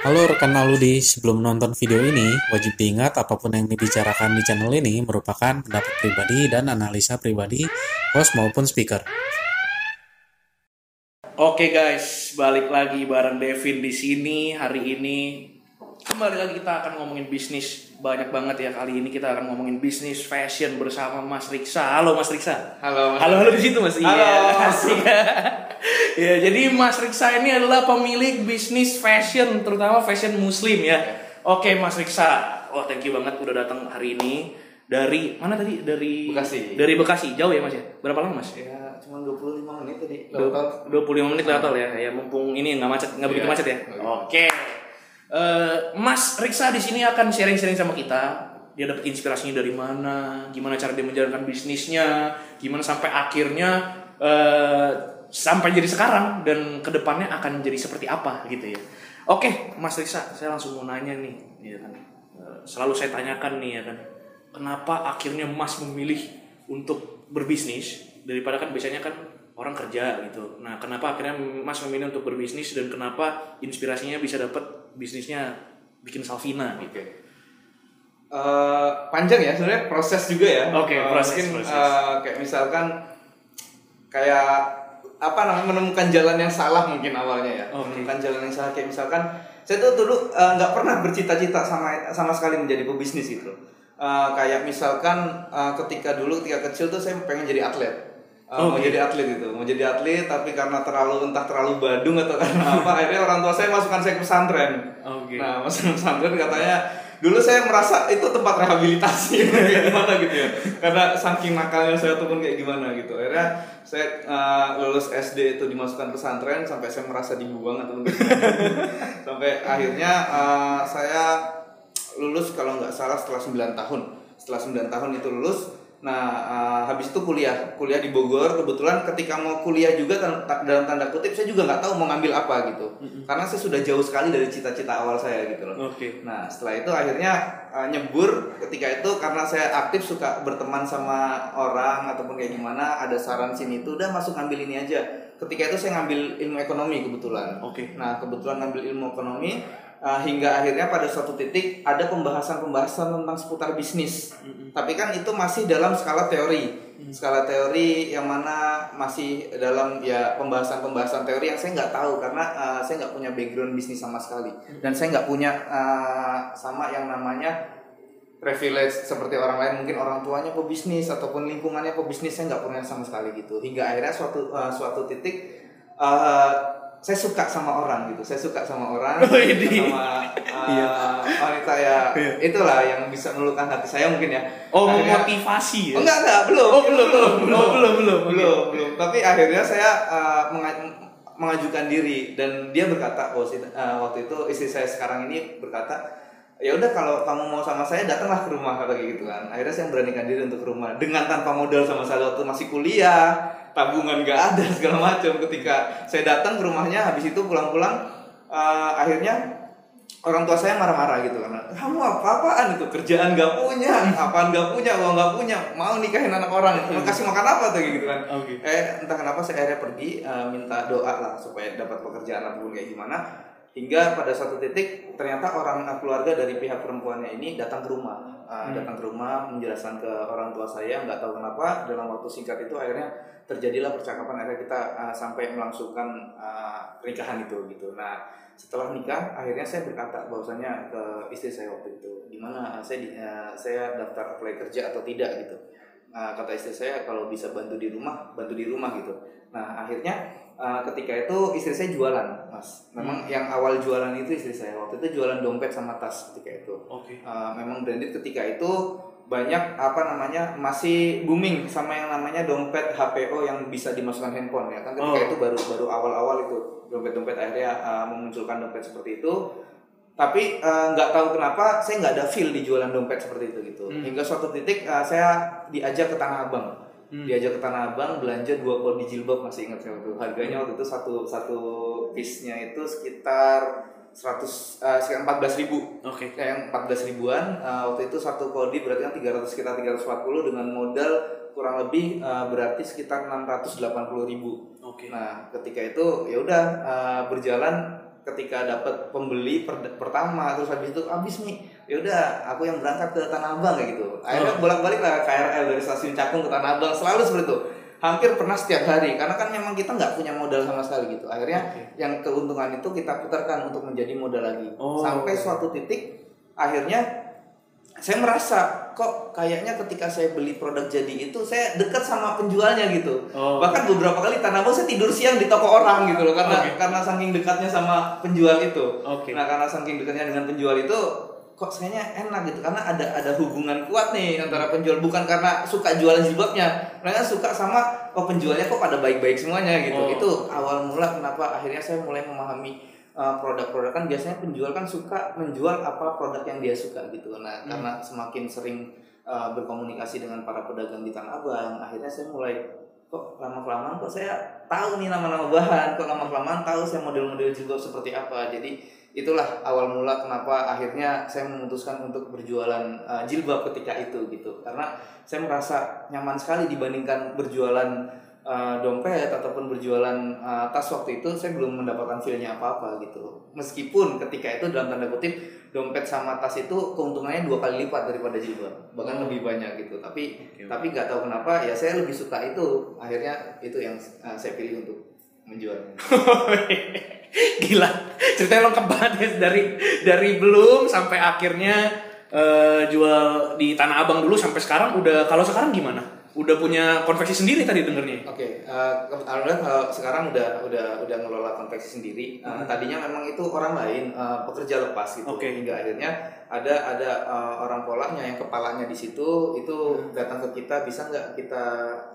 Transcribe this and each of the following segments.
Halo rekan Aludi, sebelum nonton video ini, wajib diingat apa pun yang dibicarakan di channel ini merupakan pendapat pribadi dan analisa pribadi host maupun speaker. Oke guys, balik lagi bareng Devin di sini hari ini. Kembali lagi kita akan ngomongin bisnis banyak banget ya kali ini kita akan ngomongin bisnis fashion bersama Mas Riksa. Halo Mas Riksa. Halo, Mas. Halo halo di situ Mas. Halo. Iya. asik. ya, jadi Mas Riksa ini adalah pemilik bisnis fashion terutama fashion muslim ya. Oke Mas Riksa. Oh, thank you banget udah datang hari ini dari mana tadi? Dari Bekasi. Dari Bekasi. Jauh ya Mas ya? Berapa lama Mas? Ya, cuma 25 menit tadi. Dua- 25 menit lewat tol ya. Ya mumpung ini nggak macet, nggak begitu Iya. macet ya. Oh, Oke. Eh, Mas Riksa di sini akan sharing-sharing sama kita. Dia dapat inspirasinya dari mana, gimana cara dia menjalankan bisnisnya, gimana sampai akhirnya eh, sampai jadi sekarang dan ke depannya akan jadi seperti apa gitu ya. Oke, Mas Riksa, saya langsung mau nanya nih, ya kan. Eh, selalu saya tanyakan nih ya kan, kenapa akhirnya Mas memilih untuk berbisnis daripada kan biasanya kan orang kerja gitu. Nah, kenapa akhirnya Mas memilih untuk berbisnis dan kenapa inspirasinya bisa dapat bisnisnya bikin Salvina gitu. Eh, panjang ya sebenarnya proses juga ya. Oke, Eh, proses, mungkin proses. eh, kayak misalkan kayak apa namanya menemukan jalan yang salah mungkin awalnya ya. Oke. Menemukan jalan yang salah kayak misalkan saya tuh dulu eh, nggak pernah bercita-cita sama sama sekali menjadi pebisnis gitu. Eh, kayak misalkan eh, ketika dulu ketika kecil tuh saya pengen jadi atlet. Eh, mau jadi atlet itu, mau jadi atlet tapi karena terlalu entah terlalu badung atau karena apa akhirnya orang tua saya masukkan saya ke pesantren. Oke. Nah, Mas pesantren katanya dulu saya merasa itu tempat rehabilitasi kayak gimana gitu ya. Karena saking nakalnya saya ataupun kayak gimana gitu. Akhirnya saya eh, lulus SD itu dimasukkan pesantren sampai saya merasa dibu banget teman Sampai akhirnya eh, saya lulus kalau nggak salah setelah 9 tahun. Setelah 9 tahun itu lulus Nah, eh, habis itu kuliah, kuliah di Bogor. Kebetulan ketika mau kuliah juga dalam tanda kutip saya juga nggak tahu mau ngambil apa gitu. Karena saya sudah jauh sekali dari cita-cita awal saya gitu loh. Oke. Nah, setelah itu akhirnya uh, nyebur ketika itu karena saya aktif suka berteman sama orang ataupun kayak gimana, ada saran sini itu udah masuk ngambil ini aja. Ketika itu saya ngambil ilmu ekonomi kebetulan. Oke. Nah, kebetulan ngambil ilmu ekonomi uh, hingga akhirnya pada suatu titik ada pembahasan-pembahasan tentang seputar bisnis. Tapi kan itu masih dalam skala teori. Skala teori yang mana masih dalam ya pembahasan-pembahasan teori yang saya nggak tahu karena uh, saya nggak punya background bisnis sama sekali. Dan saya nggak punya uh, sama yang namanya privilege seperti orang lain. Mungkin orang tuanya pebisnis ataupun lingkungannya pebisnis saya nggak punya sama sekali gitu. Hingga akhirnya suatu uh, suatu titik uh, saya suka sama orang gitu. Saya suka sama orang Oh, ini. sama uh, wanita ya. Itulah yang bisa meluluhkan hati saya mungkin ya. Oh, Akhirnya- memotivasi ya. Oh, enggak enggak belum. Oh, belum, belum, belum. Oh, belum, belum. belum. belum tapi akhirnya saya uh, menga- mengajukan diri. Dan dia berkata oh si- uh, waktu itu istri saya sekarang ini berkata ya udah kalau kamu mau sama saya datanglah ke rumah kata kayak gitu kan. Akhirnya saya beranikan diri untuk ke rumah dengan tanpa modal sama sekali waktu masih kuliah tabungan gak ada segala macam. Ketika saya datang ke rumahnya habis itu pulang-pulang uh, akhirnya orang tua saya marah-marah gitu karena kamu apa-apaan itu? Kerjaan gak punya apaan gak punya uang gak punya mau nikahin anak orang mau kasih makan apa? Tuh gitu kan. Oke. eh entah kenapa saya akhirnya pergi eh, minta doa lah supaya dapat pekerjaan apa pun kayak gimana hingga pada satu titik ternyata orang keluarga dari pihak perempuannya ini datang ke rumah. Eh, datang ke rumah menjelaskan ke orang tua saya nggak tahu kenapa dalam waktu singkat itu akhirnya terjadilah percakapan akhirnya kita eh, sampai melangsungkan eh, pernikahan itu gitu. Nah setelah nikah akhirnya saya berkata bahwasanya ke istri saya waktu itu gimana? Eh, saya eh, saya daftar apply kerja atau tidak? Gitu. Nah, kata istri saya kalau bisa bantu di rumah, bantu di rumah gitu. Nah, akhirnya uh, ketika itu istri saya jualan, Mas. Memang yang awal jualan itu istri saya. Waktu itu jualan dompet sama tas ketika itu. Oke. Uh, memang branded ketika itu banyak apa namanya masih booming sama yang namanya dompet HPO yang bisa dimasukkan handphone ya kan ketika Oh. itu baru baru awal-awal itu dompet-dompet akhirnya uh, memunculkan dompet seperti itu tapi eh, nggak tahu kenapa saya nggak ada feel di jualan dompet seperti itu gitu Hmm. hingga suatu titik eh, saya diajak ke Tanah Abang Hmm. diajak ke Tanah Abang belanja dua kodi jilbab masih ingat saya waktu harganya waktu itu satu satu piece-nya itu sekitar 100 eh, sekitar 14 ribu Oke. kayak 14 ribuan eh, waktu itu satu kodi berarti kan 300 sekitar 340 dengan modal kurang lebih eh, berarti sekitar 680 ribu Oke. Nah, ketika itu ya udah eh, berjalan ketika dapat pembeli per- pertama terus habis itu habis nih ya udah aku yang berangkat ke Tanah Abang kayak gitu akhirnya Oh. bolak-balik lah KRL dari stasiun Cakung ke Tanah Abang selalu seperti itu hampir pernah setiap hari karena kan memang kita nggak punya modal sama sekali gitu akhirnya yang keuntungan itu kita putarkan untuk menjadi modal lagi Oh. sampai suatu titik akhirnya saya merasa kok kayaknya ketika saya beli produk jadi itu saya dekat sama penjualnya gitu Oh. bahkan beberapa kali tanah abang saya tidur siang di toko orang gitu loh karena Oke. karena saking dekatnya sama penjual itu Oke. nah karena saking dekatnya dengan penjual itu kok kayaknya enak gitu. Karena ada ada hubungan kuat nih antara penjual. Bukan karena suka jualan jilbabnya. Mereka suka sama oh penjualnya kok pada baik-baik semuanya gitu. Oh. itu awal mula kenapa akhirnya saya mulai memahami uh, produk-produk. Kan biasanya penjual kan suka menjual apa produk yang dia suka gitu. Nah Hmm. karena semakin sering uh, berkomunikasi dengan para pedagang di Tanah Abang akhirnya saya mulai kok lama kelamaan kok saya tahu nih nama-nama bahan? Kok lama kelamaan tahu saya model-model jilbab seperti apa? Jadi itulah awal mula kenapa akhirnya saya memutuskan untuk berjualan uh, jilbab ketika itu gitu. Karena saya merasa nyaman sekali dibandingkan berjualan uh, dompet ataupun berjualan uh, tas waktu itu saya belum mendapatkan feelnya apa-apa gitu meskipun ketika itu dalam tanda kutip dompet sama tas itu keuntungannya dua kali lipat daripada jilbab bahkan lebih banyak gitu. Tapi oke. tapi nggak tahu kenapa ya saya lebih suka itu. Akhirnya itu yang uh, saya pilih untuk menjualnya. Gila, ceritanya lengkap banget dari dari belum sampai akhirnya eh, jual di Tanah Abang dulu sampai sekarang udah kalau sekarang gimana? Udah punya konveksi sendiri tadi dengernya. Oke, ke- alhamdulillah kalau sekarang udah udah udah ngelola konveksi sendiri. Eh, Tadinya memang itu orang lain eh, pekerja lepas gitu. Oke. Hingga akhirnya ada ada eh, orang polanya yang kepalanya di situ itu datang ke kita bisa nggak kita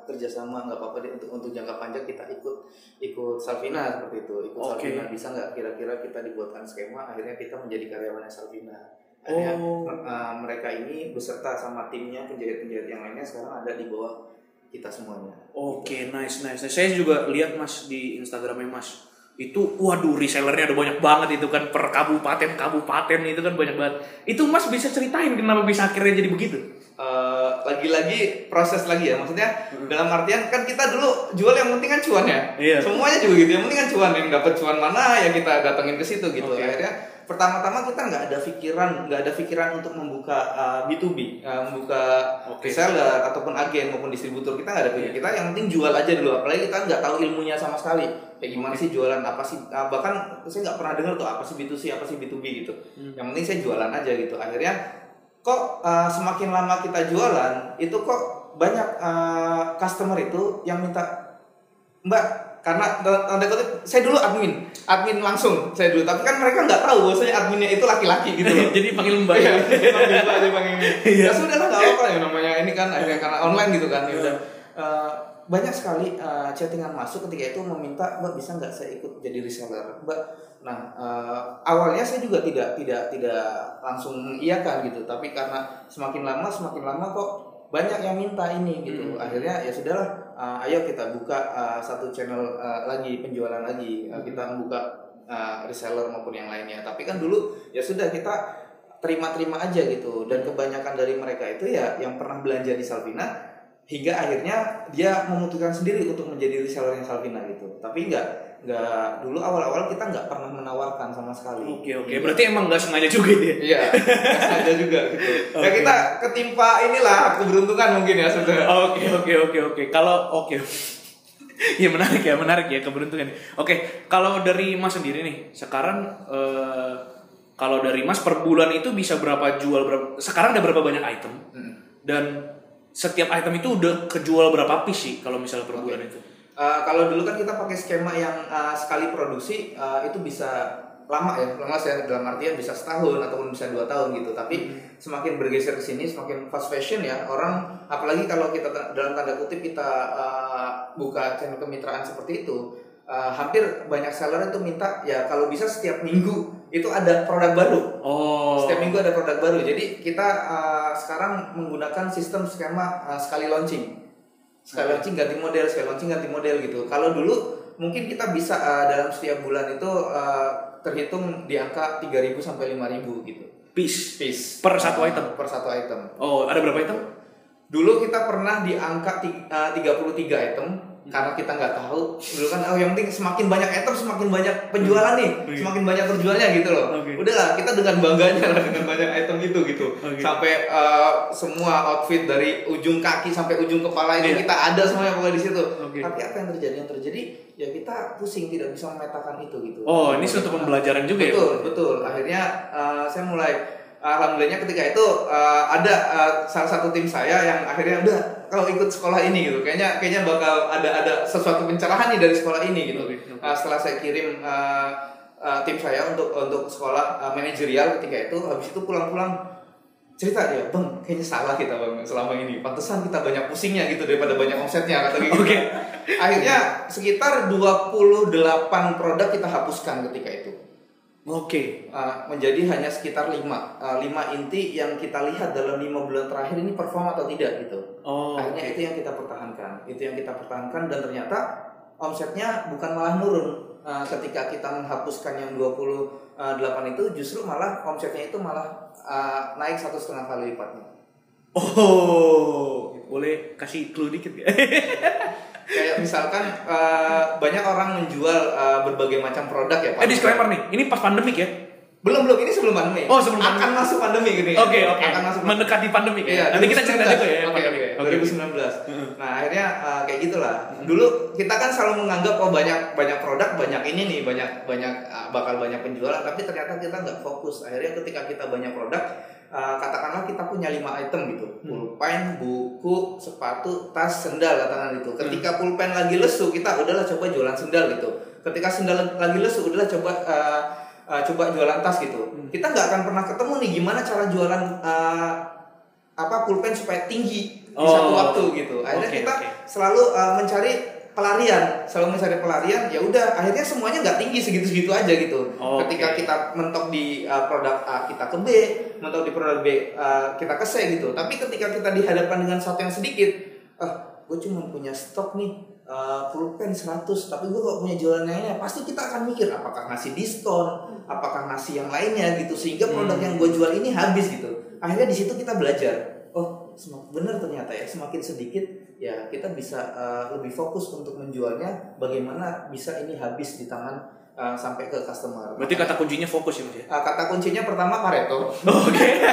kerjasama nggak apa-apa deh untuk untuk jangka panjang kita ikut ikut Salvina seperti itu ikut Oke. Salvina bisa nggak kira-kira kita dibuatkan skema akhirnya kita menjadi karyawannya Salvina. Akhirnya Oh. eh, mereka ini beserta sama timnya penjahit-penjahit yang lainnya sekarang ada di bawah kita semuanya. Oke, nice, nice. Saya juga lihat Mas di Instagramnya Mas. Itu waduh resellernya ada banyak banget itu kan per kabupaten kabupaten itu kan banyak banget. Itu Mas bisa ceritain kenapa bisa akhirnya jadi begitu? Eh, lagi-lagi proses lagi ya maksudnya dalam artian kan kita dulu jual yang penting kan cuan ya Iya. semuanya juga gitu yang penting kan cuan yang dapat cuan mana ya kita datengin ke situ gitu Oke. akhirnya pertama-tama kita nggak ada pikiran nggak ada pikiran untuk membuka uh, B2B uh, membuka Oke. reseller ataupun agen maupun distributor kita nggak ada pikiran kita yang penting jual aja dulu. Apalagi kita nggak tahu ilmunya sama sekali. Kayak gimana sih jualan apa sih uh, bahkan saya nggak pernah dengar tuh apa sih B2C apa sih B2B gitu. Yang penting saya jualan aja gitu. Akhirnya kok uh, semakin lama kita jualan itu kok banyak uh, customer itu yang minta mbak karena tanda kutip saya dulu admin. Admin langsung saya dulu. Tapi kan mereka nggak tahu bahwasanya adminnya itu laki-laki gitu loh. Jadi panggil Mbak Iya, ya. panggil Mbak aja panggil ini. ya sudah lah nggak apa ya namanya ini kan akhirnya karena online gitu kan ya udah. Eh, banyak sekali eh, chattingan masuk ketika itu meminta mbak bisa nggak saya ikut jadi reseller? Mbak nah eh, awalnya saya juga tidak tidak tidak langsung mengiyakan gitu. Tapi karena semakin lama semakin lama kok banyak yang minta ini gitu. Hmm. akhirnya ya sudahlah eh, ayo kita buka eh, satu channel eh, lagi penjualan lagi. Eh, kita membuka eh, reseller maupun yang lainnya. Tapi kan dulu ya sudah kita terima-terima aja gitu. Dan kebanyakan dari mereka itu ya yang pernah belanja di Salvina hingga akhirnya dia memutuskan sendiri untuk menjadi resellernya Salvina gitu. Tapi nggak nggak dulu awal-awal kita nggak pernah menawarkan sama sekali Oke oke, berarti emang nggak sengaja juga ya? iya sengaja juga gitu ya Oke. kita ketimpa inilah keberuntungan mungkin ya sudah Oke oke oke oke. Kalau oke. Iya menarik ya menarik ya keberuntungan. Oke kalau dari Mas sendiri nih sekarang eh, kalau dari Mas per bulan itu bisa berapa jual berapa? Sekarang ada berapa banyak item dan setiap item itu udah kejual berapa piece sih kalau misalnya per Oke. bulan itu? Uh, kalau dulu kan kita pakai skema yang uh, sekali produksi uh, itu bisa lama ya, lama saya dalam artian bisa setahun ataupun bisa dua tahun gitu. Tapi semakin bergeser ke sini, semakin fast fashion ya orang, apalagi kalau kita ta- dalam tanda kutip kita uh, buka channel kemitraan seperti itu, uh, hampir banyak seller itu minta ya kalau bisa setiap minggu itu ada produk baru. Oh. Setiap minggu ada produk baru. Jadi kita uh, sekarang menggunakan sistem skema uh, sekali launching. Sekali launching ganti model, sekali launching ganti model gitu. Kalau dulu mungkin kita bisa uh, dalam setiap bulan itu uh, terhitung di angka 3.000 sampai 5.000 gitu. piece. Piece Per satu Uh, item? Per satu item. Oh ada berapa item? Dulu kita pernah di angka ti- uh, 33 item karena kita nggak tahu dulu kan oh yang penting semakin banyak item semakin banyak penjualan nih Oke. semakin banyak terjualnya gitu loh Oke. udahlah kita dengan bangganya lah dengan banyak item itu gitu Oke. sampai eh, semua outfit dari ujung kaki sampai ujung kepala itu Iya. kita ada semuanya pokoknya di situ Oke. tapi apa yang terjadi yang terjadi ya kita pusing tidak bisa memetakan itu gitu Oh, ini suatu pembelajaran juga ya? betul betul akhirnya eh, saya mulai alhamdulillahnya ketika itu eh, ada eh, salah satu tim saya yang akhirnya udah kalau ikut sekolah ini gitu. Kayaknya kayaknya bakal ada ada sesuatu pencerahan nih dari sekolah ini gitu. Eh, setelah saya kirim eh, eh, tim saya untuk untuk sekolah eh, manajerial ketika itu habis itu pulang-pulang cerita dia bang kayaknya salah kita bang selama ini. Pantesan kita banyak pusingnya gitu daripada banyak omsetnya kata gitu Oke. akhirnya sekitar 28 produk kita hapuskan ketika itu Oke. Uh, menjadi hanya sekitar 5 uh, 5 inti yang kita lihat dalam lima bulan terakhir ini perform atau tidak gitu Oh. akhirnya itu yang kita pertahankan itu yang kita pertahankan dan ternyata omsetnya bukan malah nurun Uh, ketika kita menghapuskan yang 28 itu justru malah omsetnya itu malah uh, naik satu setengah kali lipatnya Oh, boleh kasih clue dikit ya? kayak misalkan uh, banyak orang menjual uh, berbagai macam produk ya Pak. eh disclaimer nih, ini pas pandemik ya? belum belum ini sebelum pandemi Oh, sebelum akan pandemi. masuk pandemi gini Oke oke. akan masuk Mendekati pandemik Iya, ya. Nanti kita cerita 2019. juga ya. Oke, pandemik. oke. 2019. Nah, akhirnya uh, kayak gitulah. Dulu kita kan selalu menganggap oh banyak banyak produk, banyak ini nih, banyak banyak uh, bakal banyak penjualan, tapi ternyata kita nggak fokus. Akhirnya ketika kita banyak produk, uh, katakanlah kita punya lima item gitu. Pulpen, buku, sepatu, tas, sendal katakan itu. Ketika pulpen lagi lesu, kita udahlah coba jualan sendal gitu. Ketika sendal lagi lesu, udahlah coba uh, uh, coba jualan tas gitu. Kita nggak akan pernah ketemu nih gimana cara jualan uh, apa pulpen supaya tinggi di Oh. satu waktu gitu. Akhirnya Oke, kita oke. selalu uh, mencari pelarian, selalu mencari pelarian. Ya udah, akhirnya semuanya nggak tinggi segitu-segitu aja gitu. Oke. Ketika kita mentok di uh, produk A kita ke B, mentok di produk B uh, kita ke C gitu. Tapi ketika kita dihadapkan dengan sesuatu yang sedikit, ah, gue cuma punya stok nih uh, pulpen 100 tapi gue gak punya jualan lainnya pasti kita akan mikir apakah ngasih diskon apakah ngasih yang lainnya gitu sehingga produk Hmm. yang gue jual ini habis gitu akhirnya di situ kita belajar oh benar ternyata ya semakin sedikit ya kita bisa uh, lebih fokus untuk menjualnya bagaimana bisa ini habis di tangan uh, sampai ke customer Berarti kata kuncinya fokus ya mas ya? Uh, kata kuncinya pertama Pareto Oke.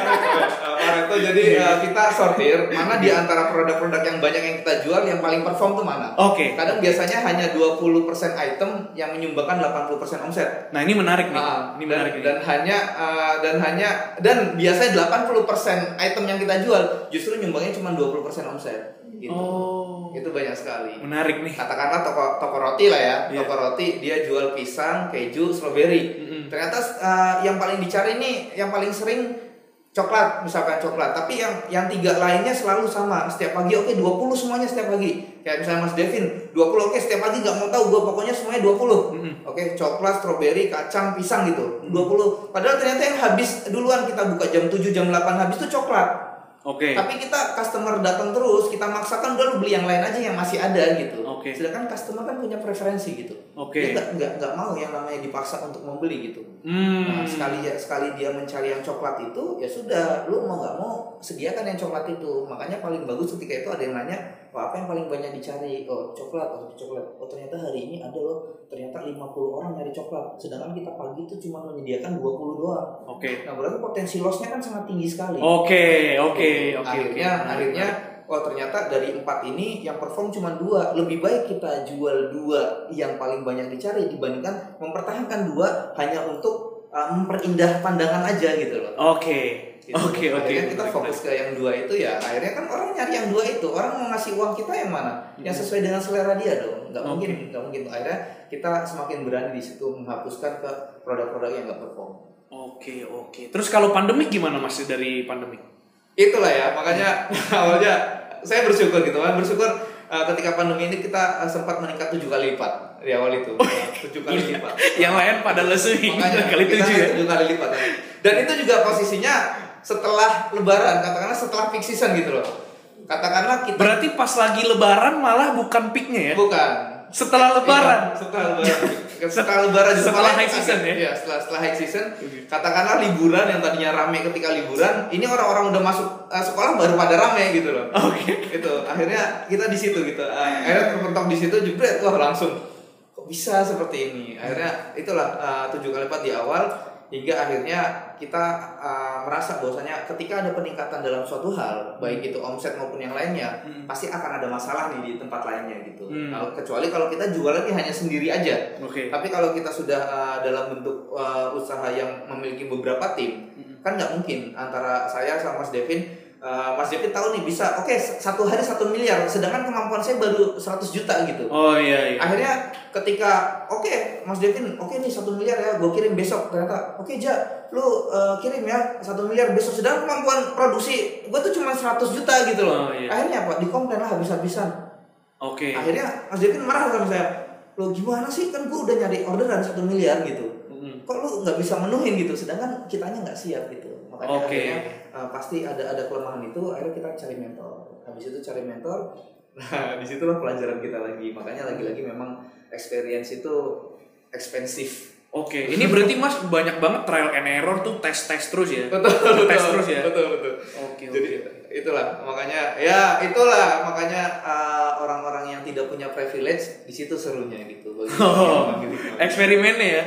Uh, Pareto jadi uh, kita sortir mana di antara produk-produk yang banyak yang kita jual yang paling perform tuh mana Oke. kadang biasanya hanya 20% item yang menyumbangkan 80% omset Nah ini menarik nih. Ah, ini dan, menarik nih. dan hanya uh, dan hanya dan biasanya 80% item yang kita jual justru nyumbangnya cuma 20% omset gitu. Oh. Itu banyak sekali. Menarik nih. Katakanlah toko toko roti lah ya. Iya. Toko roti dia jual pisang, keju, stroberi. Mm-mm. Ternyata uh, yang paling dicari nih yang paling sering coklat misalkan coklat tapi yang yang tiga lainnya selalu sama setiap pagi oke 20 semuanya setiap pagi kayak misalnya Mas Devin 20 oke setiap pagi nggak mau tahu gue pokoknya semuanya 20 Mm-mm. Oke, coklat, stroberi, kacang, pisang gitu. 20. Padahal ternyata yang habis duluan kita buka jam 7, jam 8 habis itu coklat. Oke. Tapi kita customer datang terus, kita maksakan udah lu beli yang lain aja yang masih ada gitu. Oke. Sedangkan customer kan punya preferensi gitu. Oke. Dia nggak nggak nggak mau yang namanya dipaksa untuk membeli gitu. Hmm. Nah, sekali ya sekali dia mencari yang coklat itu, ya sudah, lu mau nggak mau sediakan yang coklat itu. Makanya paling bagus ketika itu ada yang nanya, "Wah, apa yang paling banyak dicari?" Oh, coklat, oh, coklat. Oh, ternyata hari ini ada loh, ternyata 50 orang nyari coklat. Sedangkan kita pagi itu cuma menyediakan 20 doang. Oke. Nah, berarti potensi lossnya kan sangat tinggi sekali. Oke. Oke. Oke. akhirnya oke. akhirnya oh ternyata dari empat ini yang perform cuma dua lebih baik kita jual dua yang paling banyak dicari dibandingkan mempertahankan dua hanya untuk uh, memperindah pandangan aja gitu loh Oke. Gitu. Oke. Oke. akhirnya kita fokus ke yang dua itu ya akhirnya kan orang nyari yang dua itu orang mau ngasih uang kita yang mana yang sesuai dengan selera dia dong nggak Oke. mungkin nggak mungkin akhirnya kita semakin berani di situ menghapuskan ke produk-produk yang nggak perform Oke. Oke. Terus kalau pandemik gimana mas dari pandemik? itulah ya makanya awalnya saya bersyukur gitu kan bersyukur uh, ketika pandemi ini kita uh, sempat meningkat tujuh kali lipat di awal itu Uh, tujuh kali lipat Yang lain pada lesu makanya kali kita tujuh ya. tujuh kali lipat ya. dan itu juga posisinya setelah lebaran katakanlah setelah peak season gitu loh katakanlah kita Berarti pas lagi lebaran malah bukan peaknya ya? bukan Setelah lebaran. Iya, setelah lebaran. setelah lebaran Setelah high season ya? Iya, setelah setelah high season. Katakanlah liburan yang tadinya rame ketika liburan, ini orang-orang udah masuk eh, sekolah baru pada rame gitu loh. Oke. Itu akhirnya kita di situ gitu. Eh, akhirnya terpentok di situ jebret wah langsung kok bisa seperti ini. Akhirnya itulah eh, tujuh kali lipat di awal hingga akhirnya kita eh, merasa bahwasanya ketika ada peningkatan dalam suatu hal, baik itu omset maupun yang lainnya, Hmm. pasti akan ada masalah nih di tempat lainnya gitu. Hmm. Kalau- kecuali kalau kita jualan ini hanya sendiri aja. Oke. Tapi kalau kita sudah uh, dalam bentuk uh, usaha yang memiliki beberapa tim, kan nggak mungkin antara saya sama Mas Devin. Uh, Mas Devin tahu nih bisa, oke s- satu hari satu miliar, sedangkan kemampuan saya baru 100 juta gitu. Oh iya iya. Akhirnya ketika oke Mas Devin, oke nih satu miliar ya, gue kirim besok ternyata, oke Ja, lu uh, kirim ya satu miliar besok, sedangkan kemampuan produksi gue tuh cuma 100 juta gitu Oh, loh. iya. Akhirnya apa? Dikomplain lah habis-habisan Oke. akhirnya Mas Devin marah sama saya lo gimana sih kan gue udah nyari orderan satu miliar gitu kok lu nggak bisa menuhin gitu sedangkan kitanya nggak siap gitu makanya Oke. akhirnya uh, pasti ada ada kelemahan itu akhirnya kita cari mentor habis itu cari mentor nah di situlah pelajaran kita lagi makanya lagi-lagi memang experience itu ekspensif Oke, ini berarti Mas banyak banget trial and error tuh tes tes terus ya. betul Tes terus ya. betul betul Oke jadi oke. itulah makanya ya itulah makanya uh, orang-orang yang tidak punya privilege di situ serunya gitu bagi Oh, bagi- eksperimennya ya.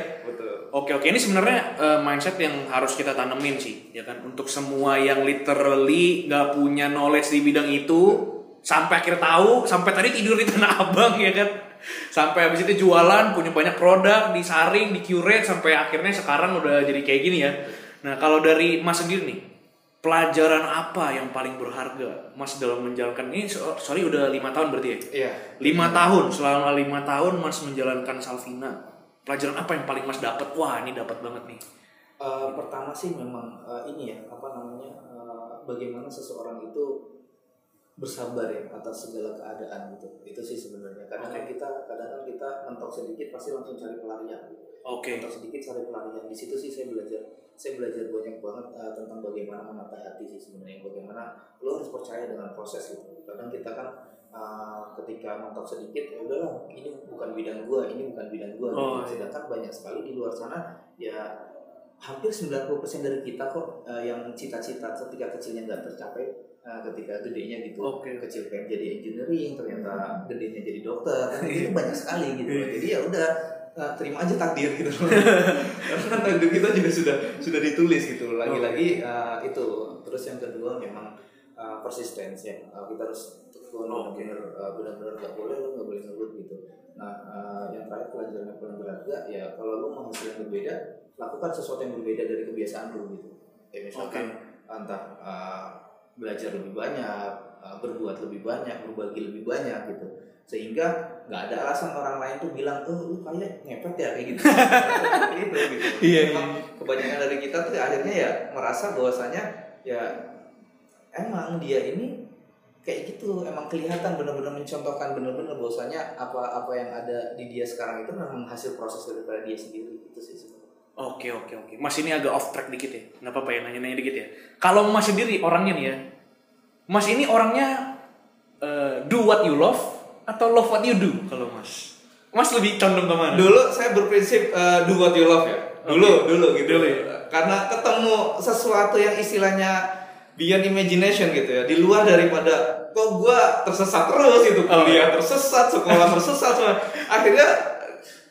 Oke oke. Ini sebenarnya eh, mindset yang harus kita tanemin sih ya kan? Untuk semua yang literally nggak punya knowledge di bidang itu sampai akhir tahu sampai tadi tidur di tanah abang ya kan? Sampai habis itu jualan punya banyak produk disaring di curate sampai akhirnya sekarang udah jadi kayak gini ya. Nah kalau dari mas sendiri nih pelajaran apa yang paling berharga mas dalam menjalankan ini? So- sorry udah lima tahun berarti ya? Iya. Lima tahun. Selama lima tahun mas menjalankan Salvina pelajaran apa yang paling mas dapat wah ini dapat banget nih. Eh, pertama sih memang eh, ini ya apa namanya eh, bagaimana seseorang itu bersabar ya atas segala keadaan gitu. Itu sih sebenarnya. Kadang kan kita kadang kan kita mentok sedikit pasti langsung cari pelarian. Oke. Mentok sedikit cari pelarian. Di situ sih saya belajar saya belajar banyak banget eh, tentang bagaimana menata hati sih sebenarnya. Bagaimana lo harus percaya dengan proses gitu. Kadang kita kan eh, ketika mentok sedikit ya udahlah ini bukan bidang gua ini bukan bidang gua gitu. Oh, iya. sedangkan banyak sekali di luar sana ya hampir 90% dari kita kok eh, yang cita-cita ketika kecilnya nggak tercapai eh, ketika gedenya gitu. Oke. kecil pengen jadi engineering ternyata gedenya jadi dokter. Kan itu banyak sekali gitu. Iya. jadi ya udah eh, terima aja takdir gitu. Karena kan takdir kita juga sudah sudah ditulis gitu. Lagi-lagi eh, itu. Terus yang kedua memang uh, persistence ya Uh, kita harus tekun Oke. benar-benar uh, benar-benar nggak boleh lo nggak boleh ngelut gitu. Nah uh, yang terakhir pelajaran yang paling berharga ya kalau lo mau hasil yang berbeda lakukan sesuatu yang berbeda dari kebiasaan lo gitu. Kayak misalkan entah uh, belajar lebih banyak uh, berbuat lebih banyak berbagi lebih banyak gitu. Sehingga nggak ada alasan orang lain tuh bilang oh lu kayak ngepet ya kayak gitu. Seperti itu gitu. Iya, Memang kebanyakan dari kita tuh akhirnya ya merasa bahwasanya ya emang dia ini kayak gitu emang kelihatan benar-benar mencontohkan benar-benar bahwasanya apa apa yang ada di dia sekarang itu memang hasil proses daripada dia sendiri itu sih sebenarnya. Oke oke oke. Mas ini agak off track dikit ya. Nggak apa-apa ya nanya-nanya dikit ya. Kalau Mas sendiri orangnya nih ya. Mas ini orangnya eh, do what you love atau love what you do kalau Mas? Mas lebih condong ke mana? Dulu saya berprinsip uh, do what you love ya. Dulu, dulu gitu. Dulu ya. Karena ketemu sesuatu yang istilahnya beyond imagination gitu ya. Di luar daripada kok gua tersesat terus itu Oh, kuliah tersesat, sekolah tersesat semua. Akhirnya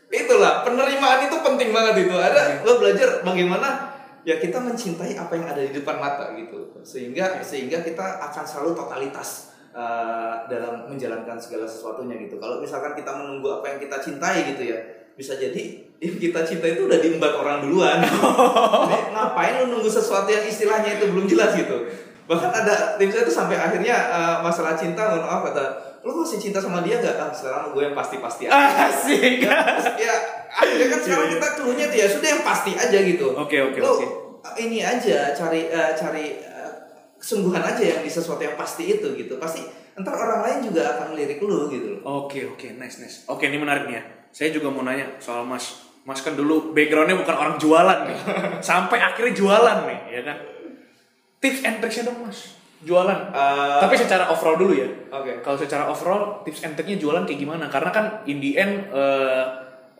itulah penerimaan itu penting banget itu. Ada lo belajar bagaimana ya kita mencintai apa yang ada di depan mata gitu. Sehingga sehingga kita akan selalu totalitas uh, dalam menjalankan segala sesuatunya gitu. Kalau misalkan kita menunggu apa yang kita cintai gitu ya, bisa jadi yang kita cinta itu udah diembat orang duluan. Jadi, ngapain lu nunggu sesuatu yang istilahnya itu belum jelas gitu. Bahkan ada tim saya itu sampai akhirnya uh, masalah cinta, mohon maaf kata, lu masih cinta sama dia gak? Ah, sekarang gue yang pasti-pasti aja. Asik. ya akhirnya kan sekarang kita keluhnya tuh ya sudah yang pasti aja gitu. Oke, oke, Lu, oke. Ini aja cari eh, cari eh, kesungguhan aja yang di sesuatu yang pasti itu gitu. Pasti ntar orang lain juga akan melirik lu gitu loh. Oke oke nice nice. Oke ini menarik nih ya. Saya juga mau nanya soal Mas. Mas kan dulu backgroundnya bukan orang jualan nih. Sampai akhirnya jualan nih, ya kan? Tips and tricksnya dong Mas. jualan. Eh, Tapi secara overall dulu ya. Oke. Kalau secara overall tips and trick-nya jualan kayak gimana? Karena kan in the end eh,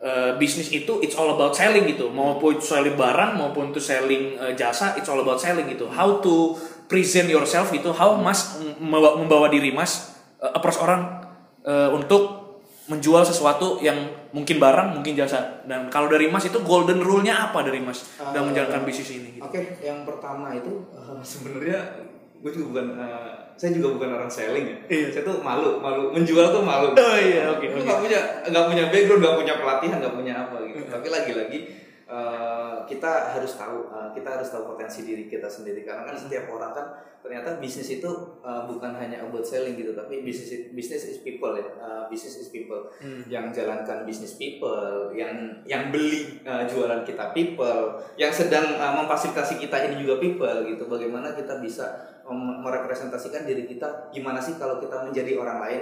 eh, bisnis itu it's all about selling gitu. Maupun itu selling barang maupun itu selling eh, jasa, it's all about selling gitu. How to present yourself gitu, how Mas membawa, membawa diri Mas eh, approach orang eh, untuk menjual sesuatu yang mungkin barang, mungkin jasa. Dan kalau dari Mas itu golden rule-nya apa dari Mas dalam Eh, menjalankan bisnis ini? gitu? Oke, yang pertama itu eh, sebenarnya gue juga bukan eh, saya juga bukan orang selling ya. Iya. Saya tuh malu, malu menjual tuh malu. Oh iya, oke, oke. nggak punya nggak punya background, nggak punya pelatihan, nggak punya apa gitu. Tapi lagi-lagi eh, kita harus tahu, eh, kita harus tahu potensi diri kita sendiri karena kan setiap orang kan ternyata bisnis itu eh, bukan hanya about selling gitu, tapi bisnis bisnis is people ya. Eh, bisnis is people. Yang jalankan bisnis people, yang yang beli eh, jualan kita people, yang sedang eh, memfasilitasi kita ini juga people gitu. Bagaimana kita bisa merepresentasikan diri kita gimana sih kalau kita menjadi orang lain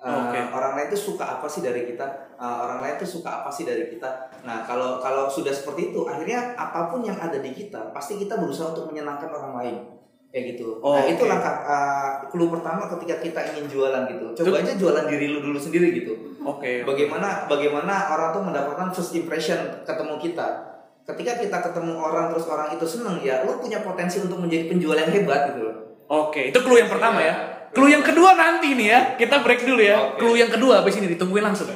Uh, Oke. orang lain itu suka apa sih dari kita? Uh, orang lain itu suka apa sih dari kita? Nah kalau kalau sudah seperti itu akhirnya apa pun yang ada di kita pasti kita berusaha untuk menyenangkan orang lain. Kayak gitu. Oh, nah oke. itu langkah uh, clue pertama ketika kita ingin jualan gitu. Coba aja jualan diri lu dulu sendiri gitu. Oke. bagaimana bagaimana orang tuh mendapatkan first impression ketemu kita? Ketika kita ketemu orang terus orang itu seneng ya lu punya potensi untuk menjadi penjual yang hebat gitu loh. Oke, itu clue yang pertama ya. Clue yang kedua nanti nih ya. Kita break dulu ya. Oke. Clue yang kedua habis ini ditungguin langsung.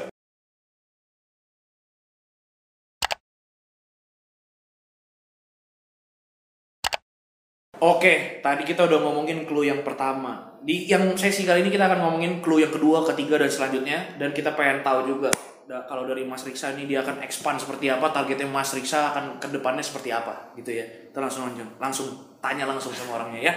Oke, tadi kita udah ngomongin clue yang pertama. Di yang sesi kali ini kita akan ngomongin clue yang kedua, ketiga dan selanjutnya dan kita pengen tahu juga da- kalau dari Mas Riksa ini dia akan expand seperti apa, targetnya Mas Riksa akan ke depannya seperti apa gitu ya. Kita langsung lanjut, langsung tanya langsung sama orangnya ya.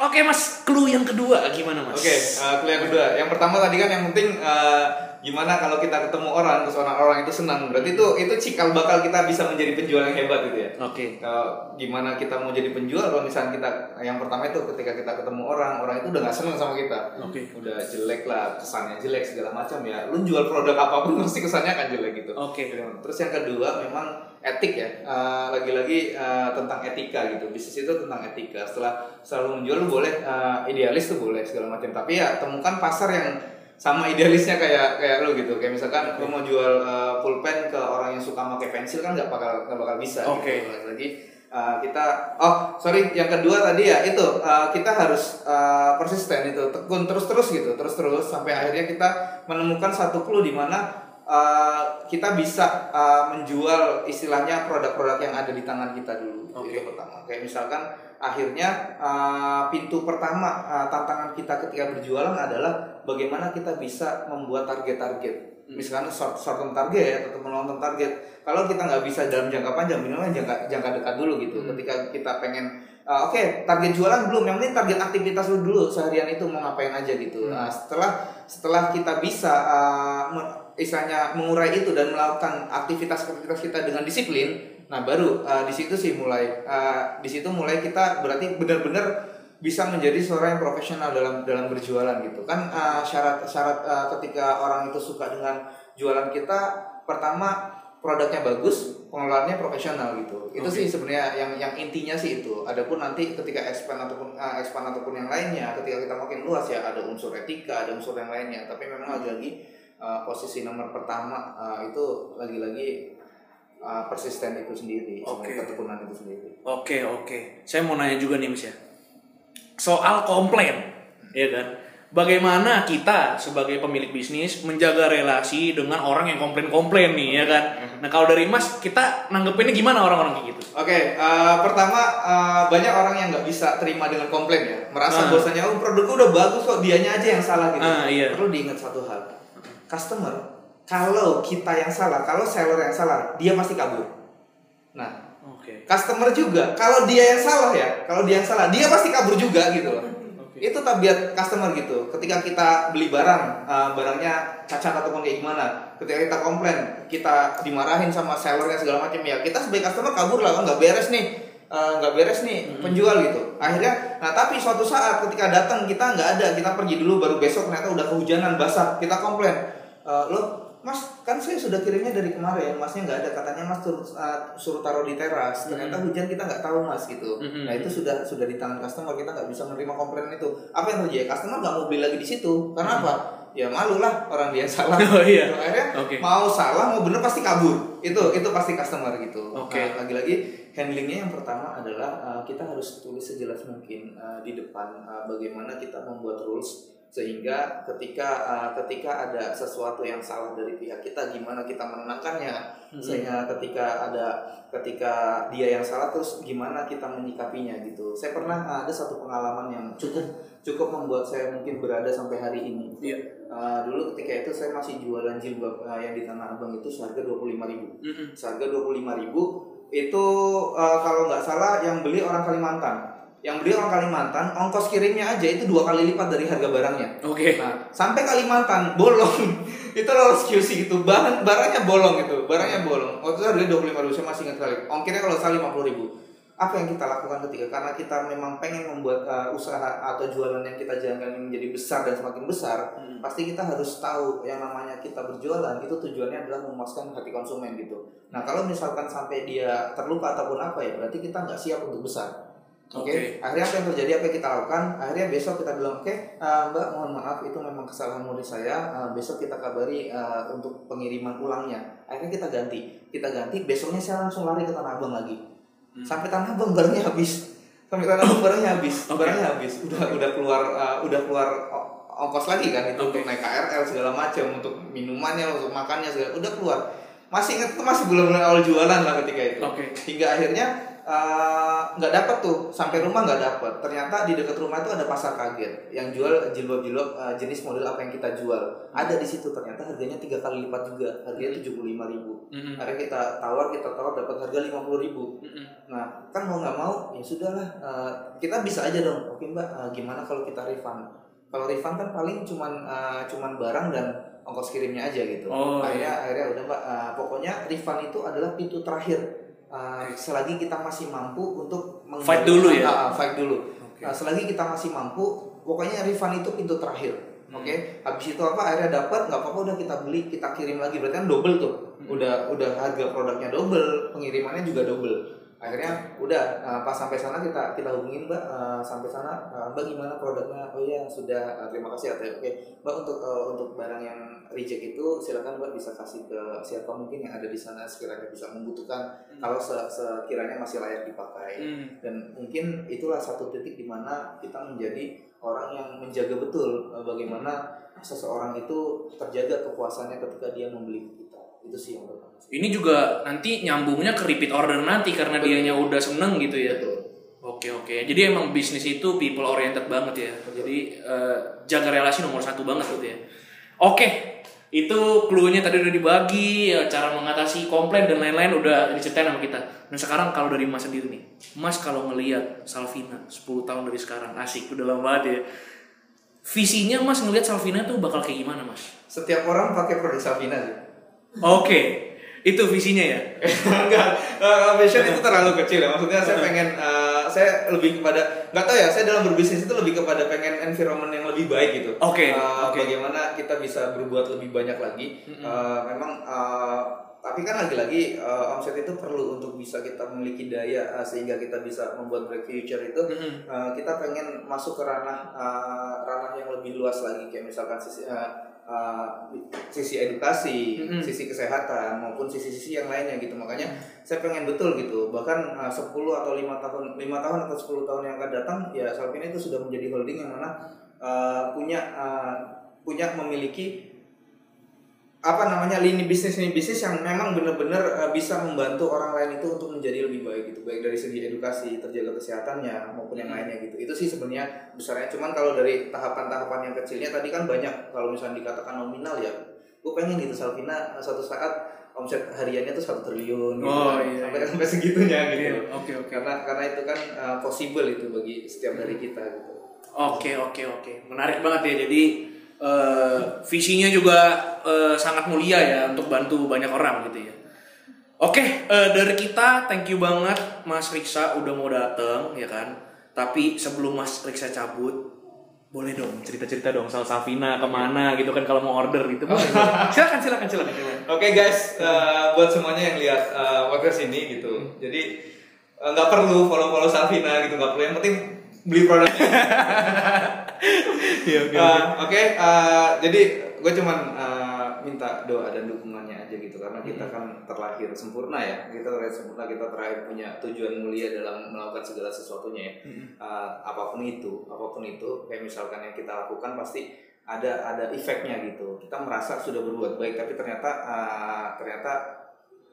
Oke Mas, clue yang kedua gimana Mas? Oke, eh, clue yang kedua. Yang pertama tadi kan yang penting eh, gimana kalau kita ketemu orang terus orang-orang itu senang. Berarti itu itu cikal bakal kita bisa menjadi penjual yang hebat gitu ya. Oke. Kalau gimana kita mau jadi penjual kalau misalnya kita yang pertama itu ketika kita ketemu orang, orang itu udah nggak seneng sama kita. Oke. Udah jelek lah, kesannya jelek segala macam ya. Lu jual produk apa pun pasti kesannya akan jelek gitu. Oke. Terus yang kedua memang etik ya. Eh, Lagi-lagi eh, tentang etika gitu. Bisnis itu tentang etika. Setelah selalu menjual lu boleh eh, idealis tuh boleh segala macam. Tapi ya temukan pasar yang sama idealisnya kayak kayak lu gitu. Kayak misalkan lu mau jual eh, pulpen ke orang yang suka pakai pensil kan nggak bakal nggak bakal bisa. Oke. Gitu. Lagi eh, kita oh sorry yang kedua tadi ya itu eh, kita harus eh, persisten itu tekun terus terus gitu terus terus sampai akhirnya kita menemukan satu clue di mana uh, kita bisa uh, menjual istilahnya produk-produk yang ada di tangan kita dulu. Oke. itu pertama. Kayak misalkan akhirnya uh, pintu pertama uh, tantangan kita ketika berjualan adalah bagaimana kita bisa membuat target-target. Misalkan short short term target atau long term target. Kalau kita nggak bisa dalam jangka panjang minimal jangka jangka dekat dulu gitu. Ketika kita pengen uh, oke target jualan belum. Yang penting target aktivitas lu dulu. Seharian itu mau ngapain aja gitu. Nah, setelah setelah kita bisa uh, istilahnya mengurai itu dan melakukan aktivitas-aktivitas kita dengan disiplin nah baru uh, di situ sih mulai uh, di situ mulai kita berarti benar-benar bisa menjadi seorang yang profesional dalam dalam berjualan gitu. Kan uh, syarat syarat uh, ketika orang itu suka dengan jualan kita pertama produknya bagus pengelolaannya profesional gitu. Itu Oke. sih sebenarnya yang yang intinya sih itu. Adapun nanti ketika expand ataupun uh, expand ataupun yang lainnya ketika kita makin luas ya ada unsur etika ada unsur yang lainnya. Tapi memang lagi-lagi uh, posisi nomor pertama uh, itu lagi-lagi uh, persisten itu sendiri Oke. ketekunan itu sendiri Oke, oke. Saya mau nanya juga nih Mas ya. Soal komplain, ya kan? Bagaimana kita sebagai pemilik bisnis menjaga relasi dengan orang yang komplain-komplain nih, ya kan? Nah, kalau dari Mas, kita nanggepinnya gimana orang-orang kayak gitu? Oke, eh, pertama eh, banyak orang yang nggak bisa terima dengan komplain ya, merasa Ah. bahwasanya oh produkku udah bagus kok, dianya aja yang salah gitu. Ah, iya. Perlu diingat satu hal, customer kalau kita yang salah, kalau seller yang salah, dia pasti kabur. Nah, Oke. customer juga kalau dia yang salah ya, kalau dia yang salah, dia pasti kabur juga gitu loh. Oke. Itu tabiat customer gitu. Ketika kita beli barang, eh, barangnya cacat ataupun kayak gimana, ketika kita komplain, kita dimarahin sama sellernya segala macam ya, kita sebagai customer kabur lah, "Oh, nggak beres nih, eh, nggak beres nih penjual gitu. Akhirnya, nah tapi suatu saat ketika datang kita nggak ada, kita pergi dulu baru besok ternyata udah kehujanan basah, kita komplain, "Eh, lo Mas kan saya sudah kirimnya dari kemarin, masnya nggak ada katanya mas suruh, uh, suruh taruh di teras. Ternyata hujan kita nggak tahu mas gitu. Mhm. Nah itu sudah sudah di tangan customer kita nggak bisa menerima komplain itu. Apa yang terjadi? Customer nggak mau beli lagi di situ. Karena apa? Ya malu lah orang dia salah. Oh, iya. Akhirnya Oke. mau salah mau bener pasti kabur. Itu itu pasti customer gitu. Oke. Nah, lagi-lagi handlingnya yang pertama adalah uh, kita harus tulis sejelas mungkin uh, di depan uh, bagaimana kita membuat rules sehingga ketika uh, ketika ada sesuatu yang salah dari pihak kita gimana kita menenangkannya? Sehingga ketika ada ketika dia yang salah terus gimana kita menyikapinya gitu. Saya pernah uh, ada satu pengalaman yang cukup cukup membuat saya mungkin berada sampai hari ini. Iya. Uh, dulu ketika itu saya masih jualan jilbab uh, yang di Tanah Abang itu seharga 25.000 Mm-mm. seharga 25.000 itu uh, kalau nggak salah yang beli orang Kalimantan yang beli orang Kalimantan ongkos kirimnya aja itu dua kali lipat dari harga barangnya Oke. nah sampai Kalimantan bolong itu lolos QC gitu bahan barangnya bolong itu barangnya bolong waktu itu harganya 25.000 saya masih ingat kali ongkirnya kalau salah 50.000 apa yang kita lakukan ketika karena kita memang pengen membuat uh, usaha atau jualan yang kita jalankan menjadi besar dan semakin besar Hmm. pasti kita harus tahu yang namanya kita berjualan itu tujuannya adalah memuaskan hati konsumen gitu. Nah kalau misalkan sampai dia terluka ataupun apa ya berarti kita nggak siap untuk besar. Oke, Oke. akhirnya apa yang terjadi apa yang kita lakukan? Akhirnya besok kita bilang oke eh, Mbak mohon maaf itu memang kesalahan murid saya. Eh, besok kita kabari eh, untuk pengiriman ulangnya. Akhirnya kita ganti, kita ganti. Besoknya saya langsung lari ke Tanah Abang lagi. Hmm. Sampai Tanah Abang barangnya habis. Sampai Tanah Abang barangnya habis. Oke. Barangnya habis. Udah udah keluar eh, udah keluar ongkos lagi kan itu Oke. untuk naik KRL segala macam untuk minumannya untuk makannya segala udah keluar masih inget itu masih belum awal jualan lah ketika itu Oke. hingga akhirnya eh, nggak dapat tuh sampai rumah nggak dapat ternyata di dekat rumah itu ada pasar kaget yang jual jilbab-jilbab eh, jenis model apa yang kita jual ada di situ ternyata harganya tiga kali lipat juga harganya tujuh puluh lima ribu Mm-mm. akhirnya kita tawar kita tawar dapat harga lima puluh ribu Mm-mm. Nah, kan mau nggak mau ya sudahlah eh, kita bisa aja dong. Oke mbak, eh, gimana kalau kita refund? Kalau refund kan paling cuman eh, cuman barang dan ongkos kirimnya aja gitu. Oh, akhirnya akhirnya udah mbak. eh, pokoknya refund itu adalah pintu terakhir. Eh, selagi kita masih mampu untuk Fight dulu ya? Ah, fight dulu. Oke. Nah, selagi kita masih mampu, pokoknya refund itu pintu terakhir. Hmm. Oke, habis itu apa? Akhirnya dapat, nggak apa-apa udah kita beli, kita kirim lagi. Berarti kan double tuh. Hmm. Udah udah harga produknya double, pengirimannya juga double. Akhirnya udah nah, pas sampai sana kita kita hubungin mbak eh, sampai sana eh, mbak gimana produknya? Oh iya sudah Eh, terima kasih ya. Oke mbak untuk eh, untuk barang yang reject itu silakan mbak bisa kasih ke siapa mungkin yang ada di sana sekiranya bisa membutuhkan kalau se- sekiranya masih layak dipakai Mm. dan mungkin itulah satu titik di mana kita menjadi orang yang menjaga betul eh, bagaimana seseorang itu terjaga kepuasannya ketika dia membeli itu sih yang pertama Ini juga nanti nyambungnya ke repeat order nanti karena dianya udah seneng gitu ya. Betul. Oke oke. Jadi emang bisnis itu people oriented banget ya. Jadi eh, jaga relasi nomor satu banget gitu ya. Oke. Itu clue-nya tadi udah dibagi, ya, cara mengatasi komplain dan lain-lain udah diceritain sama kita. Nah sekarang kalau dari Mas sendiri nih, Mas kalau ngelihat Salvina 10 tahun dari sekarang, asik, udah lama banget ya. Visinya Mas ngelihat Salvina tuh bakal kayak gimana Mas? setiap orang pakai produk Savina sih Oke, itu visinya ya. enggak uh, vision itu terlalu kecil ya maksudnya saya pengen uh, saya lebih kepada nggak tahu ya saya dalam berbisnis itu lebih kepada pengen environment yang lebih baik gitu Oke, Uh, oke. bagaimana kita bisa berbuat lebih banyak lagi Uh, memang uh, tapi kan lagi-lagi uh, omset itu perlu untuk bisa kita memiliki daya uh, sehingga kita bisa membuat break future itu Mm-mm. Uh, kita pengen masuk ke ranah uh, ranah yang lebih luas lagi kayak misalkan sisi uh, uh, sisi edukasi, Mm-mm. sisi kesehatan maupun sisi-sisi yang lainnya gitu. Makanya saya pengen betul gitu. Bahkan uh, 10 atau lima tahun lima tahun atau 10 tahun yang akan datang ya Salvina itu sudah menjadi holding yang mana uh, punya uh, punya memiliki apa namanya lini bisnis lini bisnis yang memang benar-benar uh, bisa membantu orang lain itu untuk menjadi lebih baik gitu. Baik dari segi edukasi terjaga kesehatannya maupun yang lainnya gitu. Itu sih sebenarnya besarnya. Cuman kalau dari tahapan-tahapan yang kecilnya tadi kan banyak. Kalau misalnya dikatakan nominal ya gue pengen gitu Salvina uh, suatu saat omset hariannya tuh satu triliun gitu. Oh, iya, sampai sampai segitunya gitu. Iya, Oke oke. karena karena itu kan uh, possible itu bagi setiap dari kita gitu. Oke oke oke, menarik banget ya. Jadi eh, visinya juga eh, sangat mulia ya untuk bantu banyak orang gitu ya. Oke, eh, dari kita thank you banget Mas Riksa udah mau dateng ya kan. Tapi sebelum Mas Riksa cabut, boleh dong cerita-cerita dong soal Safina ke mana gitu kan kalau mau order gitu boleh, boleh. silakan silakan silakan Oke guys, eh, buat semuanya yang lihat eh, podcast ini gitu. Jadi eh, nggak perlu follow-follow Safina gitu, nggak perlu. Yang penting beli produknya. Iya, oke, Eh, Oke, eh, jadi gue cuman eh, minta doa dan dukungannya aja gitu karena kita kan terlahir sempurna ya. Kita terlahir sempurna, kita terakhir punya tujuan mulia dalam melakukan segala sesuatunya ya. Eh, apa pun itu, apa pun itu, kayak misalkan yang kita lakukan pasti ada ada efeknya gitu. Kita merasa sudah berbuat baik, tapi ternyata eh, ternyata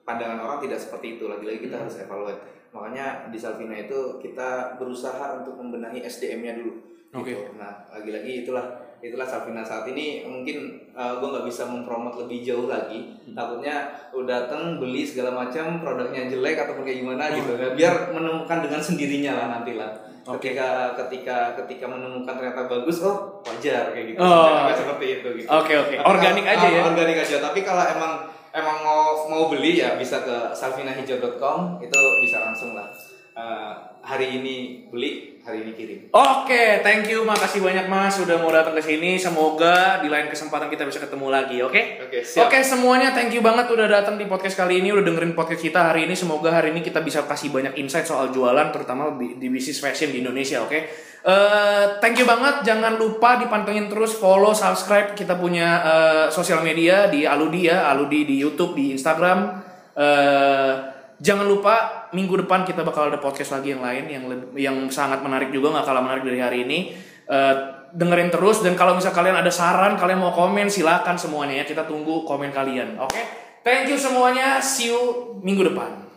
pandangan orang tidak seperti itu. Lagi-lagi kita harus evaluate. Makanya di Salvina itu kita berusaha untuk membenahi SDM-nya dulu. Oke. Gitu. Nah, lagi-lagi itulah itulah Salvina saat ini mungkin gue nggak bisa mempromot lebih jauh lagi takutnya udah dateng beli segala macam produknya jelek ataupun kayak gimana gitu kan biar menemukan dengan sendirinya lah nanti lah ketika ketika ketika menemukan ternyata bagus oh wajar kayak gitu Oh. Seperti itu gitu Oke, oke. Tapi Organik aja ah, ya. organik aja tapi kalau emang emang mau mau beli ya bisa ke salvinahijau.com itu bisa langsung lah Eh, hari ini beli hari ini kirim Oke, thank you, makasih banyak Mas sudah mau datang ke sini. Semoga di lain kesempatan kita bisa ketemu lagi, oke? Oke, siap. Oke, semuanya thank you banget udah datang di podcast kali ini, udah dengerin podcast kita hari ini. Semoga hari ini kita bisa kasih banyak insight soal jualan, terutama di, di bisnis fashion di Indonesia, oke? Eh, thank you banget, jangan lupa dipantengin terus, follow, subscribe. Kita punya eh, sosial media di Aludi ya, Aludi di YouTube, di Instagram. Eh, jangan lupa minggu depan kita bakal ada podcast lagi yang lain yang yang sangat menarik juga nggak kalah menarik dari hari ini. Eh, dengerin terus dan kalau misal kalian ada saran, kalian mau komen silakan semuanya ya. Kita tunggu komen kalian. Oke? Thank you semuanya. See you minggu depan.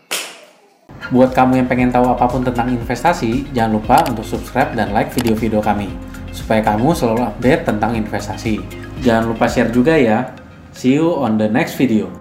Buat kamu yang pengen tahu apa pun tentang investasi, jangan lupa untuk subscribe dan like video-video kami, supaya kamu selalu update tentang investasi. Jangan lupa share juga ya. See you on the next video.